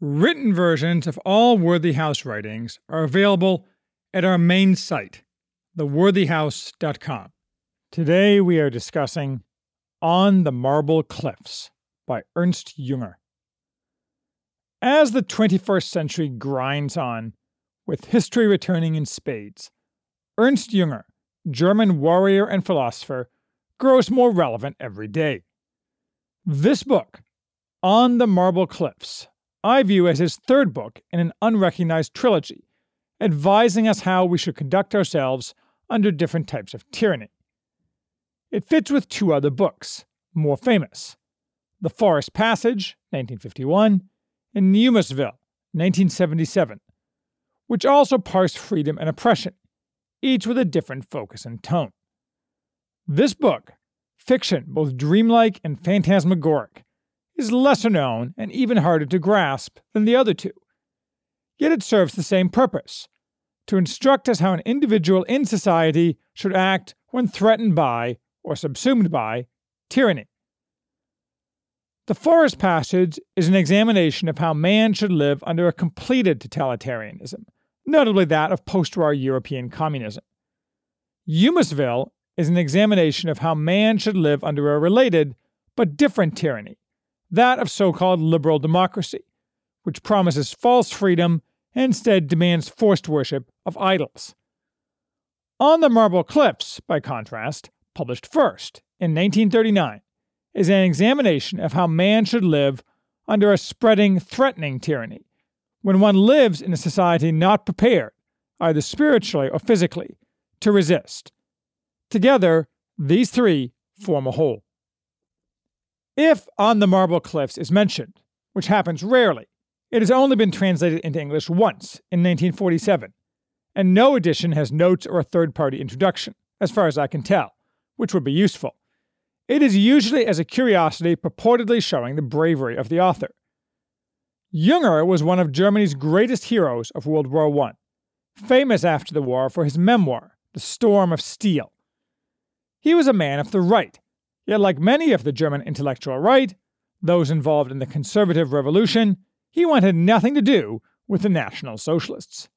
Written versions of all Worthy House writings are available at our main site, theworthyhouse.com. Today we are discussing On the Marble Cliffs by Ernst Junger. As the 21st century grinds on, with history returning in spades, Ernst Junger, German warrior and philosopher, grows more relevant every day. This book, On the Marble Cliffs, I view as his third book in an unrecognized trilogy, advising us how we should conduct ourselves under different types of tyranny. It fits with two other books, more famous The Forest Passage, 1951, and Eumeswil, 1977, which also parse freedom and oppression, each with a different focus and tone. This book, fiction both dreamlike and phantasmagoric, is lesser known and even harder to grasp than the other two. Yet it serves the same purpose to instruct us how an individual in society should act when threatened by, or subsumed by, tyranny. The Forest Passage is an examination of how man should live under a completed totalitarianism, notably that of post war European communism. Eumeswil is an examination of how man should live under a related but different tyranny, that of so called liberal democracy, which promises false freedom and instead demands forced worship of idols. On the Marble Cliffs, by contrast, published first in 1939, is an examination of how man should live under a spreading, threatening tyranny, when one lives in a society not prepared, either spiritually or physically, to resist. Together, these three form a whole. If On the Marble Cliffs is mentioned, which happens rarely, it has only been translated into English once in 1947, and no edition has notes or a third party introduction, as far as I can tell, which would be useful. It is usually as a curiosity purportedly showing the bravery of the author. Junger was one of Germany's greatest heroes of World War I, famous after the war for his memoir, The Storm of Steel. He was a man of the right Yet, like many of the German intellectual right, those involved in the conservative revolution, he wanted nothing to do with the National Socialists.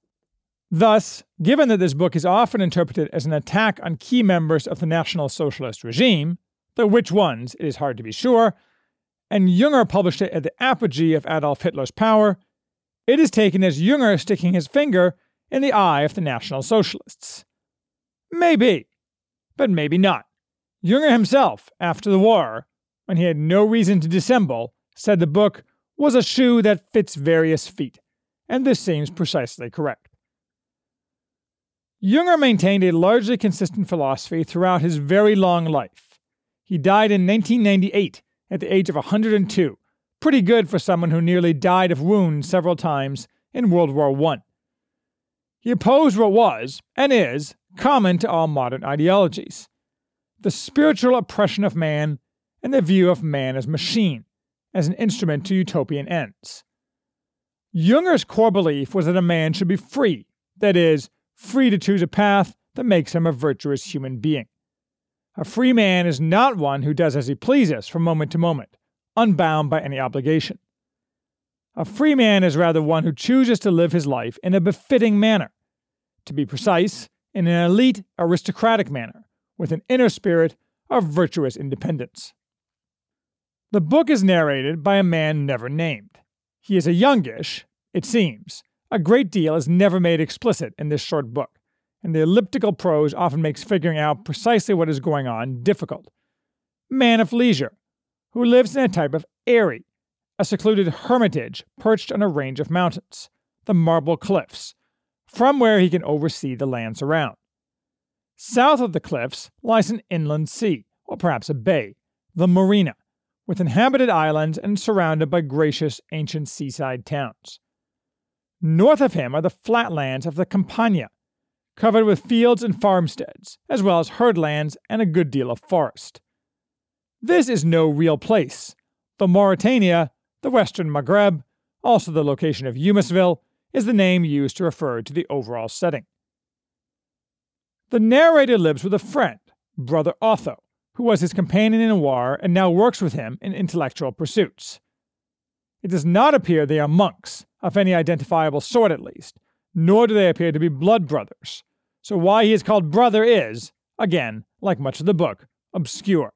Thus, given that this book is often interpreted as an attack on key members of the National Socialist regime, though which ones it is hard to be sure, and Junger published it at the apogee of Adolf Hitler's power, it is taken as Junger sticking his finger in the eye of the National Socialists. Maybe, but maybe not. Junger himself, after the war, when he had no reason to dissemble, said the book was a shoe that fits various feet, and this seems precisely correct. Junger maintained a largely consistent philosophy throughout his very long life. He died in 1998 at the age of 102, pretty good for someone who nearly died of wounds several times in World War I. He opposed what was, and is, common to all modern ideologies the spiritual oppression of man and the view of man as machine, as an instrument to utopian ends. Junger's core belief was that a man should be free, that is, free to choose a path that makes him a virtuous human being. A free man is not one who does as he pleases from moment to moment, unbound by any obligation. A free man is rather one who chooses to live his life in a befitting manner, to be precise, in an elite, aristocratic manner, with an inner spirit of virtuous independence. The book is narrated by a man never named. He is a youngish, it seems. A great deal is never made explicit in this short book, and the elliptical prose often makes figuring out precisely what is going on difficult. Man of leisure, who lives in a type of eyrie, a secluded hermitage perched on a range of mountains, the Marble Cliffs, from where he can oversee the lands around. South of the cliffs lies an inland sea, or perhaps a bay, the Marina, with inhabited islands and surrounded by gracious ancient seaside towns. North of him are the flatlands of the Campania, covered with fields and farmsteads, as well as herdlands and a good deal of forest. This is no real place, though Mauritania, the western Maghreb, also the location of Eumeswil, is the name used to refer to the overall setting. The narrator lives with a friend, Brother Otho, who was his companion in war and now works with him in intellectual pursuits. It does not appear they are monks, of any identifiable sort at least, nor do they appear to be blood brothers. So why he is called brother is, again, like much of the book, obscure.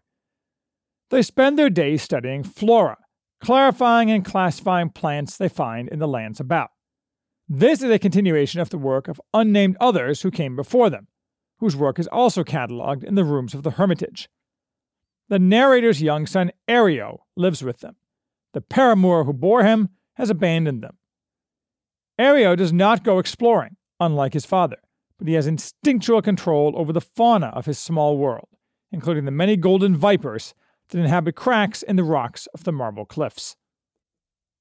They spend their days studying flora, clarifying and classifying plants they find in the lands about. This is a continuation of the work of unnamed others who came before them, whose work is also catalogued in the rooms of the Hermitage. The narrator's young son Erio lives with them. The paramour who bore him has abandoned them. Erio does not go exploring, unlike his father, but he has instinctual control over the fauna of his small world, including the many golden vipers that inhabit cracks in the rocks of the marble cliffs.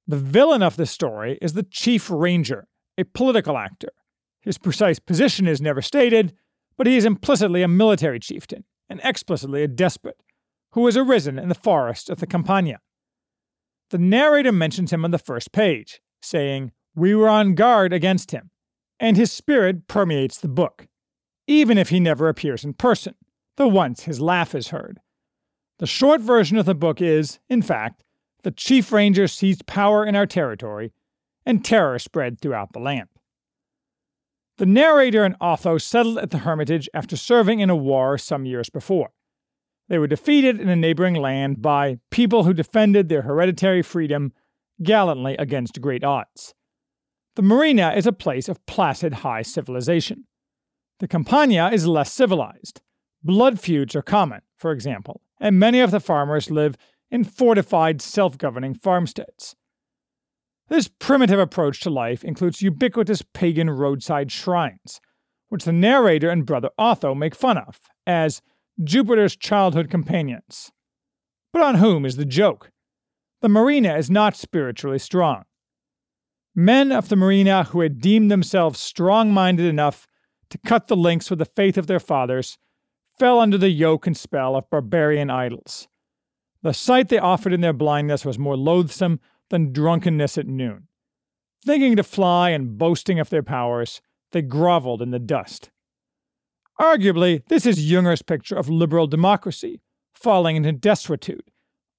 The villain of this story is the Chief Ranger, a political actor. His precise position is never stated, but he is implicitly a military chieftain and explicitly a despot who has arisen in the forest of the Campania. The narrator mentions him on the first page, saying, We were on guard against him, and his spirit permeates the book, even if he never appears in person, though once his laugh is heard. The short version of the book is, in fact, the Chief Ranger seized power in our territory, and terror spread throughout the land. The narrator and Otho settled at the Hermitage after serving in a war some years before. They were defeated in a neighboring land by people who defended their hereditary freedom gallantly against great odds. The Marina is a place of placid high civilization. The Campania is less civilized. Blood feuds are common, for example, and many of the farmers live in fortified, self governing farmsteads. This primitive approach to life includes ubiquitous pagan roadside shrines, which the narrator and brother Otho make fun of as Jupiter's childhood companions. But on whom is the joke? The Marina is not spiritually strong. Men of the Marina who had deemed themselves strong minded enough to cut the links with the faith of their fathers fell under the yoke and spell of barbarian idols. The sight they offered in their blindness was more loathsome than drunkenness at noon. Thinking to fly and boasting of their powers, they groveled in the dust. Arguably, this is Junger's picture of liberal democracy, falling into desuetude,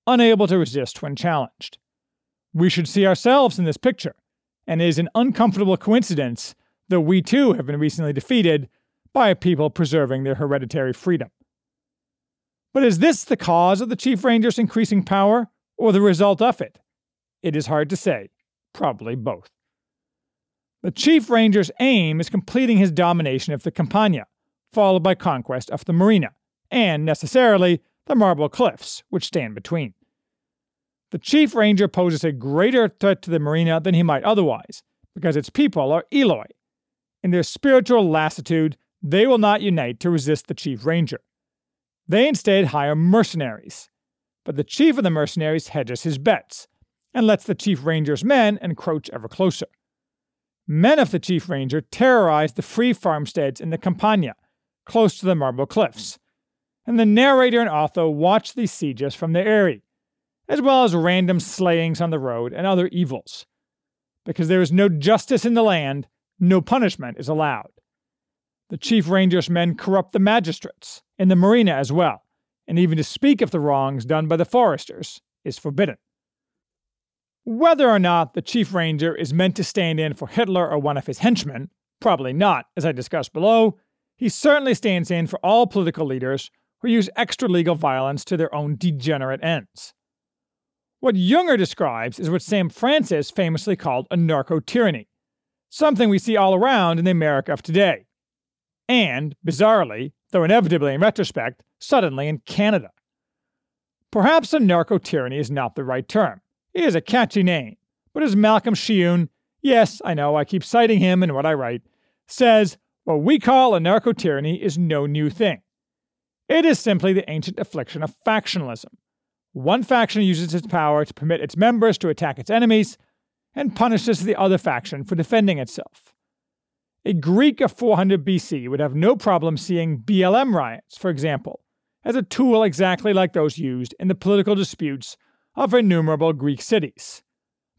unable to resist when challenged. We should see ourselves in this picture, and it is an uncomfortable coincidence that we too have been recently defeated by a people preserving their hereditary freedom. But is this the cause of the Chief Ranger's increasing power, or the result of it? It is hard to say. Probably both. The Chief Ranger's aim is completing his domination of the Campania, followed by conquest of the Marina, and, necessarily, the Marble Cliffs, which stand between. The Chief Ranger poses a greater threat to the Marina than he might otherwise, because its people are Eloi. In their spiritual lassitude, they will not unite to resist the Chief Ranger. They instead hire mercenaries. But the chief of the mercenaries hedges his bets and lets the Chief Ranger's men encroach ever closer. Men of the Chief Ranger terrorize the free farmsteads in the Campania, close to the Marble Cliffs, and the narrator and Otho watch these sieges from the eyrie, as well as random slayings on the road and other evils. Because there is no justice in the land, no punishment is allowed. The Chief Ranger's men corrupt the magistrates, and the marina as well, and even to speak of the wrongs done by the foresters is forbidden. Whether or not the Chief Ranger is meant to stand in for Hitler or one of his henchmen, probably not, as I discussed below, he certainly stands in for all political leaders who use extra legal violence to their own degenerate ends. What Junger describes is what Sam Francis famously called a narco tyranny, something we see all around in the America of today and, bizarrely, though inevitably in retrospect, suddenly in Canada. Perhaps a narco tyranny is not the right term. It is a catchy name, but as Malcolm Kyeyune, yes, I know I keep citing him in what I write, says, what we call a narco tyranny is no new thing. It is simply the ancient affliction of factionalism. One faction uses its power to permit its members to attack its enemies, and punishes the other faction for defending itself. A Greek of 400 BC would have no problem seeing BLM riots, for example, as a tool exactly like those used in the political disputes of innumerable Greek cities.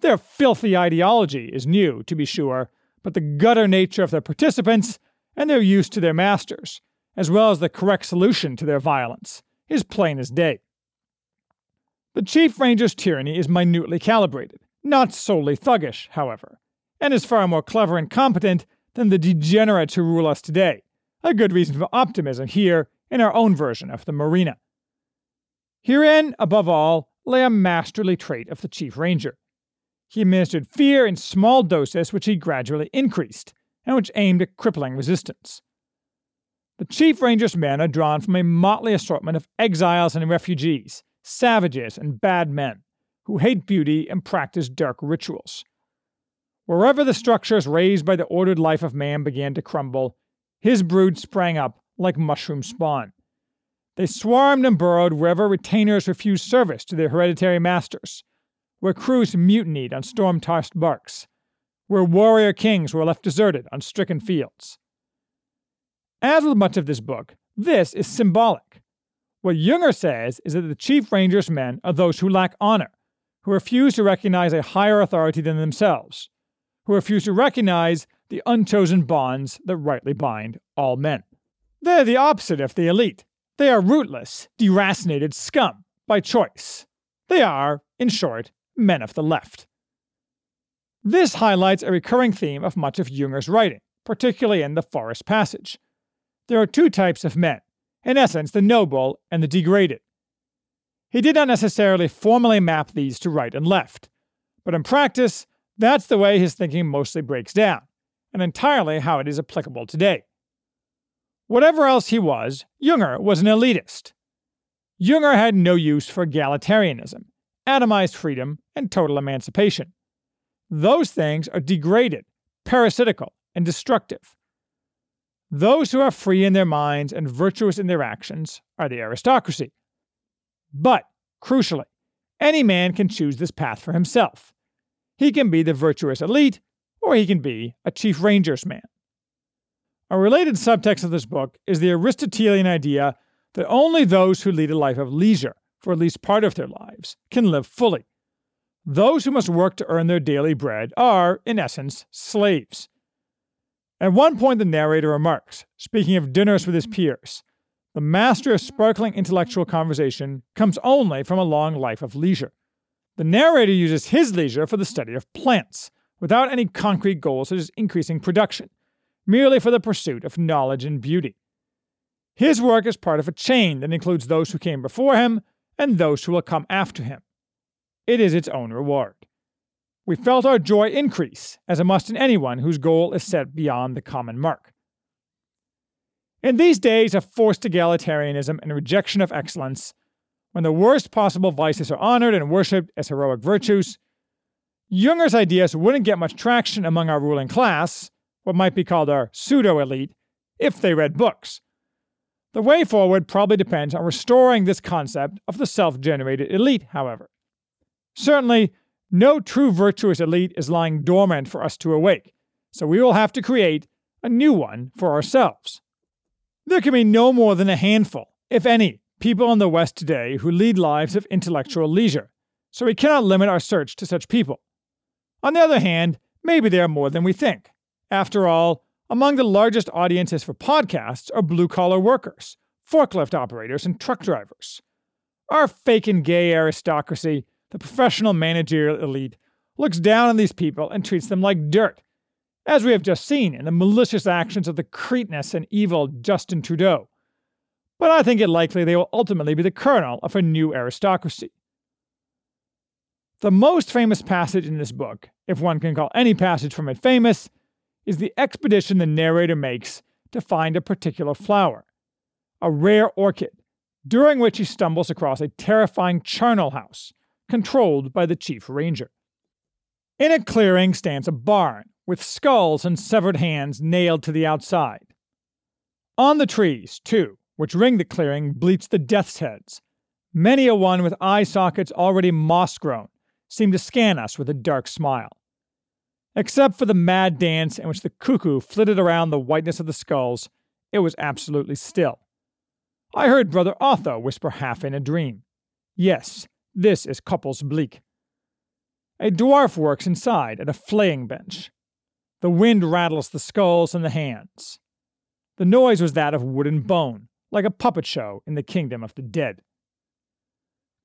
Their filthy ideology is new, to be sure, but the gutter nature of their participants and their use to their masters, as well as the correct solution to their violence, is plain as day. The Chief Ranger's tyranny is minutely calibrated, not solely thuggish, however, and is far more clever and competent than the degenerates who rule us today, a good reason for optimism here in our own version of the Marina. Herein, above all, lay a masterly trait of the Chief Ranger. He administered fear in small doses, which he gradually increased, and which aimed at crippling resistance. The Chief Ranger's men are drawn from a motley assortment of exiles and refugees, savages and bad men, who hate beauty and practice dark rituals. Wherever the structures raised by the ordered life of man began to crumble, his brood sprang up like mushroom spawn. They swarmed and burrowed wherever retainers refused service to their hereditary masters, where crews mutinied on storm tossed barks, where warrior kings were left deserted on stricken fields. As with much of this book, this is symbolic. What Junger says is that the Chief Ranger's men are those who lack honor, who refuse to recognize a higher authority than themselves, who refuse to recognize the unchosen bonds that rightly bind all men. They're the opposite of the elite. They are rootless, deracinated scum by choice. They are, in short, men of the left. This highlights a recurring theme of much of Junger's writing, particularly in The Forest Passage. There are two types of men, in essence, the noble and the degraded. He did not necessarily formally map these to right and left, but in practice, that's the way his thinking mostly breaks down, and entirely how it is applicable today. Whatever else he was, Junger was an elitist. Junger had no use for egalitarianism, atomized freedom, and total emancipation. Those things are degraded, parasitical, and destructive. Those who are free in their minds and virtuous in their actions are the aristocracy. But, crucially, any man can choose this path for himself. He can be the virtuous elite, or he can be a chief ranger's man. A related subtext of this book is the Aristotelian idea that only those who lead a life of leisure for at least part of their lives can live fully. Those who must work to earn their daily bread are, in essence, slaves. At one point, the narrator remarks, speaking of dinners with his peers, the master of sparkling intellectual conversation comes only from a long life of leisure. The narrator uses his leisure for the study of plants, without any concrete goals such as increasing production, merely for the pursuit of knowledge and beauty. His work is part of a chain that includes those who came before him and those who will come after him. It is its own reward. We felt our joy increase, as it must in anyone whose goal is set beyond the common mark. In these days of forced egalitarianism and rejection of excellence, when the worst possible vices are honored and worshipped as heroic virtues, Junger's ideas wouldn't get much traction among our ruling class, what might be called our pseudo elite, if they read books. The way forward probably depends on restoring this concept of the self generated elite, however. Certainly, no true virtuous elite is lying dormant for us to awake, so we will have to create a new one for ourselves. There can be no more than a handful, if any, people in the West today who lead lives of intellectual leisure, so we cannot limit our search to such people. On the other hand, maybe there are more than we think. After all, among the largest audiences for podcasts are blue collar workers, forklift operators, and truck drivers. Our fake and gay aristocracy the professional managerial elite looks down on these people and treats them like dirt, as we have just seen in the malicious actions of the cretinous and evil Justin Trudeau. But I think it likely they will ultimately be the kernel of a new aristocracy. The most famous passage in this book, if one can call any passage from it famous, is the expedition the narrator makes to find a particular flower, a rare orchid, during which he stumbles across a terrifying charnel house controlled by the chief ranger. In a clearing stands a barn, with skulls and severed hands nailed to the outside. On the trees, too, which ring the clearing, bleach the death's heads. Many a one with eye sockets already moss grown seem to scan us with a dark smile. Except for the mad dance in which the cuckoo flitted around the whiteness of the skulls, it was absolutely still. I heard Brother Otho whisper half in a dream. Yes, this is Köppelsbleek. A dwarf works inside at a flaying bench. The wind rattles the skulls and the hands. The noise was that of wood and bone, like a puppet show in the kingdom of the dead.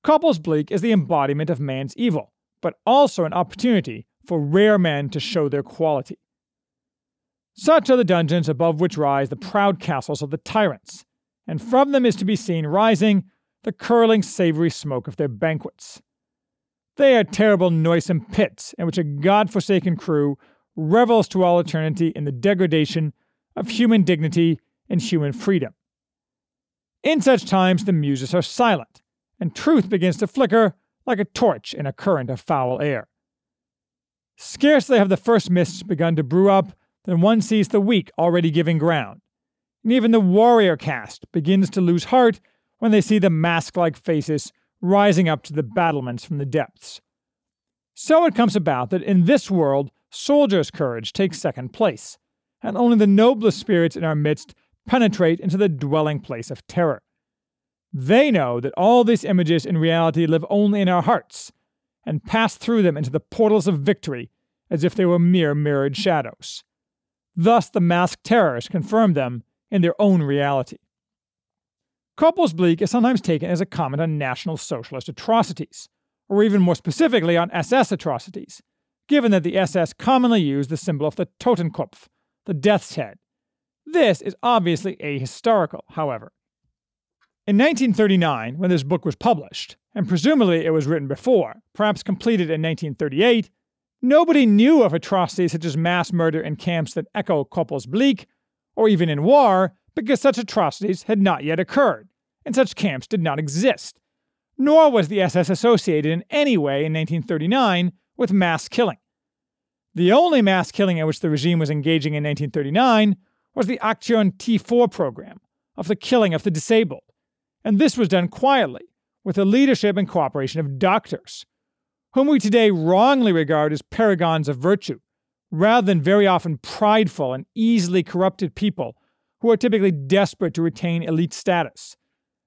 Köppelsbleek is the embodiment of man's evil, but also an opportunity for rare men to show their quality. Such are the dungeons above which rise the proud castles of the tyrants, and from them is to be seen rising the curling savory smoke of their banquets. They are terrible noisome pits in which a god-forsaken crew revels to all eternity in the degradation of human dignity and human freedom. In such times the muses are silent, and truth begins to flicker like a torch in a current of foul air. Scarcely have the first mists begun to brew up than one sees the weak already giving ground, and even the warrior caste begins to lose heart when they see the mask like faces rising up to the battlements from the depths. So it comes about that in this world, soldiers' courage takes second place, and only the noblest spirits in our midst penetrate into the dwelling place of terror. They know that all these images in reality live only in our hearts, and pass through them into the portals of victory as if they were mere mirrored shadows. Thus, the masked terrors confirm them in their own reality. Köppelsbleek is sometimes taken as a comment on National Socialist atrocities, or even more specifically on SS atrocities, given that the SS commonly used the symbol of the Totenkopf, the death's head. This is obviously ahistorical, however. In 1939, when this book was published, and presumably it was written before, perhaps completed in 1938, nobody knew of atrocities such as mass murder in camps that echo Köppelsbleek, or even in war, because such atrocities had not yet occurred, and such camps did not exist. Nor was the SS associated in any way in 1939 with mass killing. The only mass killing in which the regime was engaging in 1939 was the Aktion T4 program of the killing of the disabled, and this was done quietly with the leadership and cooperation of doctors, whom we today wrongly regard as paragons of virtue, rather than very often prideful and easily corrupted people who are typically desperate to retain elite status,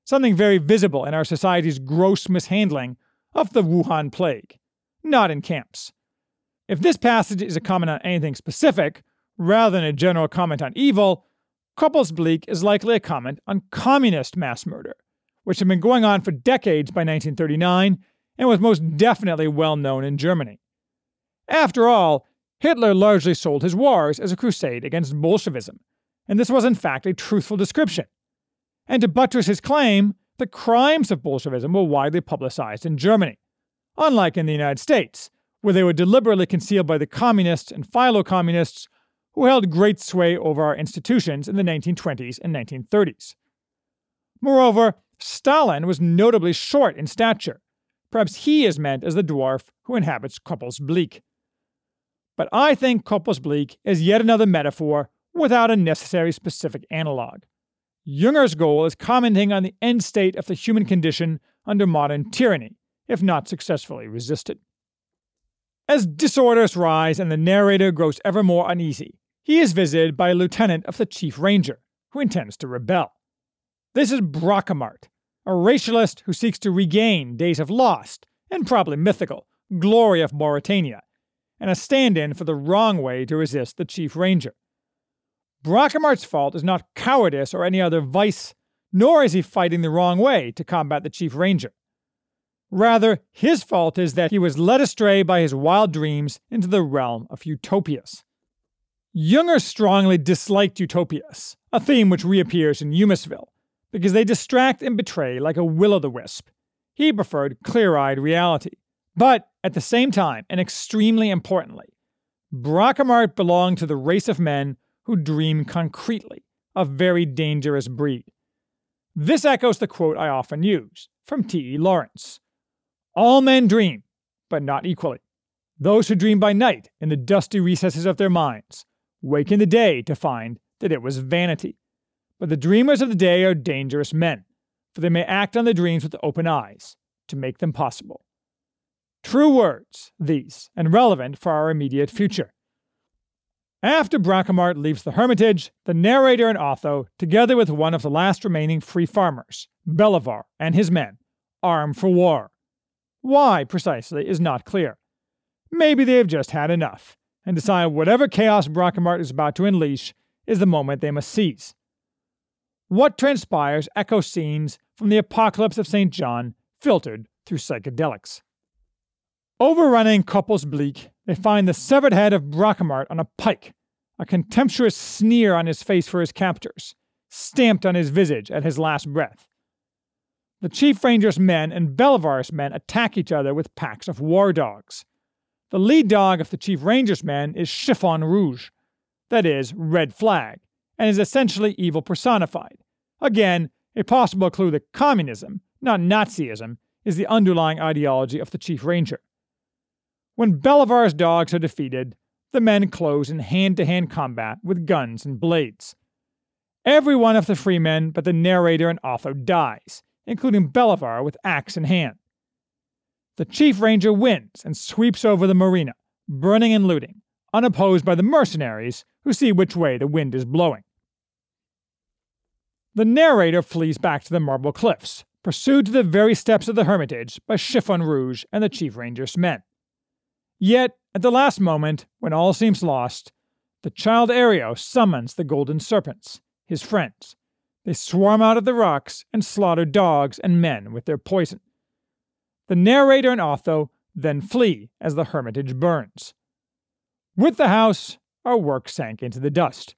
something very visible in our society's gross mishandling of the Wuhan plague, not in camps. If this passage is a comment on anything specific, rather than a general comment on evil, Köppelsbleek is likely a comment on communist mass murder, which had been going on for decades by 1939 and was most definitely well known in Germany. After all, Hitler largely sold his wars as a crusade against Bolshevism, and this was in fact a truthful description. And to buttress his claim, the crimes of Bolshevism were widely publicized in Germany, unlike in the United States, where they were deliberately concealed by the communists and philo communists who held great sway over our institutions in the 1920s and 1930s. Moreover, Stalin was notably short in stature. Perhaps he is meant as the dwarf who inhabits Köppelsbleek. But I think Köppelsbleek is yet another metaphor without a necessary specific analog. Junger's goal is commenting on the end state of the human condition under modern tyranny, if not successfully resisted. As disorders rise and the narrator grows ever more uneasy, he is visited by a lieutenant of the Chief Ranger, who intends to rebel. This is Braquemart, a racialist who seeks to regain days of lost, and probably mythical, glory of Mauritania, and a stand in for the wrong way to resist the Chief Ranger. Braquemart's fault is not cowardice or any other vice, nor is he fighting the wrong way to combat the Chief Ranger. Rather, his fault is that he was led astray by his wild dreams into the realm of utopias. Junger strongly disliked utopias, a theme which reappears in Eumeswil, because they distract and betray like a will o' the wisp. He preferred clear eyed reality. But at the same time, and extremely importantly, Braquemart belonged to the race of men who dream concretely, a very dangerous breed. This echoes the quote I often use from T.E. Lawrence All men dream, but not equally. Those who dream by night in the dusty recesses of their minds wake in the day to find that it was vanity. But the dreamers of the day are dangerous men, for they may act on the dreams with open eyes to make them possible. True words, these, and relevant for our immediate future After Braquemart leaves the hermitage, the narrator and Otho, together with one of the last remaining free farmers, Belovar, and his men, arm for war. Why, precisely, is not clear. Maybe they have just had enough, and decide whatever chaos Braquemart is about to unleash is the moment they must seize. What transpires echo scenes from the Apocalypse of St. John filtered through psychedelics. Overrunning Köppelsbleek, they find the severed head of Braquemart on a pike, a contemptuous sneer on his face for his captors, stamped on his visage at his last breath. The Chief Ranger's men and Belovar's men attack each other with packs of war dogs. The lead dog of the Chief Ranger's men is Chiffon Rouge, that is, Red Flag, and is essentially evil personified. Again, a possible clue that communism, not Nazism, is the underlying ideology of the Chief Ranger. When Belovar's dogs are defeated, the men close in hand to hand combat with guns and blades. Every one of the free men but the narrator and Otho dies, including Belovar with axe in hand. The Chief Ranger wins and sweeps over the marina, burning and looting, unopposed by the mercenaries who see which way the wind is blowing. The narrator flees back to the marble cliffs, pursued to the very steps of the hermitage by Chiffon Rouge and the Chief Ranger's men. Yet, at the last moment, when all seems lost, the child Erio summons the golden serpents, his friends. They swarm out of the rocks and slaughter dogs and men with their poison. The narrator and Otho then flee as the hermitage burns. With the house, our work sank into the dust.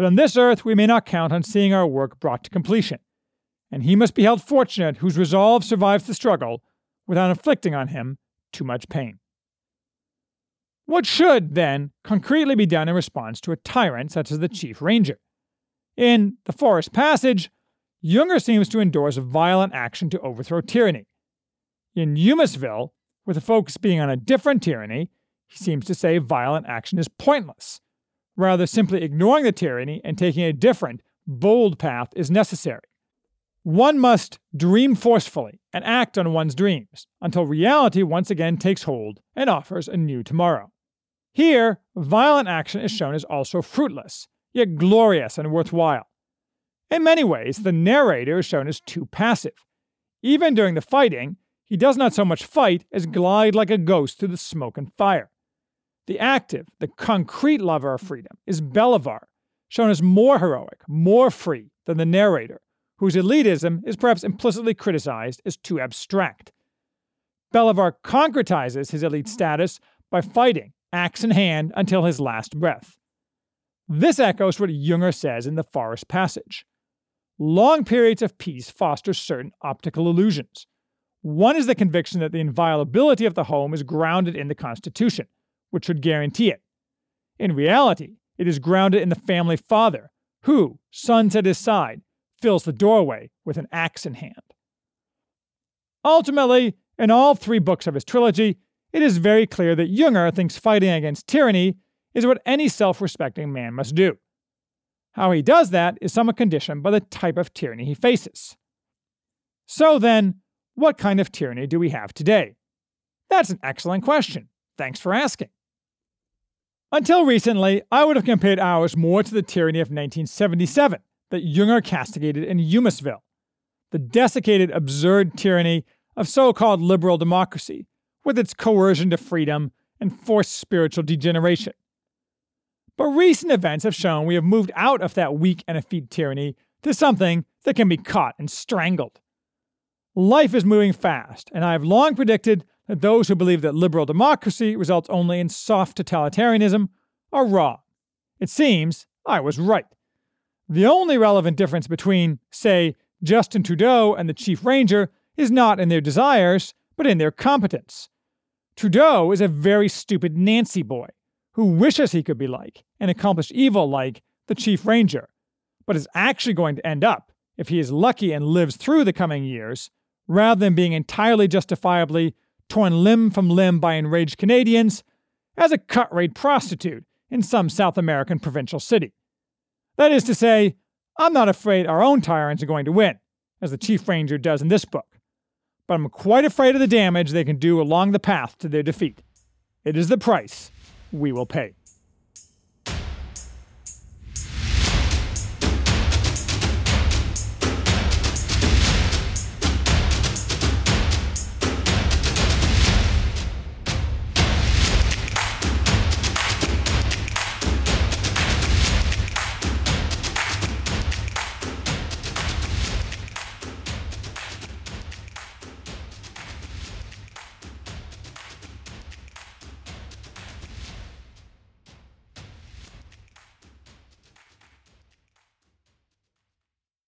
But on this earth we may not count on seeing our work brought to completion, and he must be held fortunate whose resolve survives the struggle without inflicting on him too much pain. What should, then, concretely be done in response to a tyrant such as the Chief Ranger? In The Forest Passage, Junger seems to endorse violent action to overthrow tyranny. In Eumeswil, with the focus being on a different tyranny, he seems to say violent action is pointless. Rather, simply ignoring the tyranny and taking a different, bold path is necessary. One must dream forcefully and act on one's dreams until reality once again takes hold and offers a new tomorrow. Here, violent action is shown as also fruitless, yet glorious and worthwhile. In many ways, the narrator is shown as too passive. Even during the fighting, he does not so much fight as glide like a ghost through the smoke and fire. The active, the concrete lover of freedom is Belovar, shown as more heroic, more free than the narrator, whose elitism is perhaps implicitly criticized as too abstract. Belovar concretizes his elite status by fighting axe in hand, until his last breath. This echoes what Junger says in the Forest Passage. Long periods of peace foster certain optical illusions. One is the conviction that the inviolability of the home is grounded in the Constitution, which should guarantee it. In reality, it is grounded in the family father, who, sons at his side, fills the doorway with an axe in hand. Ultimately, in all three books of his trilogy, it is very clear that Junger thinks fighting against tyranny is what any self respecting man must do. How he does that is somewhat conditioned by the type of tyranny he faces. So then, what kind of tyranny do we have today? That's an excellent question. Thanks for asking. Until recently, I would have compared ours more to the tyranny of 1977 that Junger castigated in Eumeswil, the desiccated, absurd tyranny of so called liberal democracy with its coercion to freedom and forced spiritual degeneration. But recent events have shown we have moved out of that weak and effete tyranny to something that can be caught and strangled. Life is moving fast, and I have long predicted that those who believe that liberal democracy results only in soft totalitarianism are wrong. It seems I was right. The only relevant difference between, say, Justin Trudeau and the Chief Ranger is not in their desires, but in their competence. Trudeau is a very stupid Nancy boy who wishes he could be like and accomplish evil like the Chief Ranger, but is actually going to end up, if he is lucky and lives through the coming years, rather than being entirely justifiably torn limb from limb by enraged Canadians, as a cut rate prostitute in some South American provincial city. That is to say, I'm not afraid our own tyrants are going to win, as the Chief Ranger does in this book but I'm quite afraid of the damage they can do along the path to their defeat. It is the price we will pay.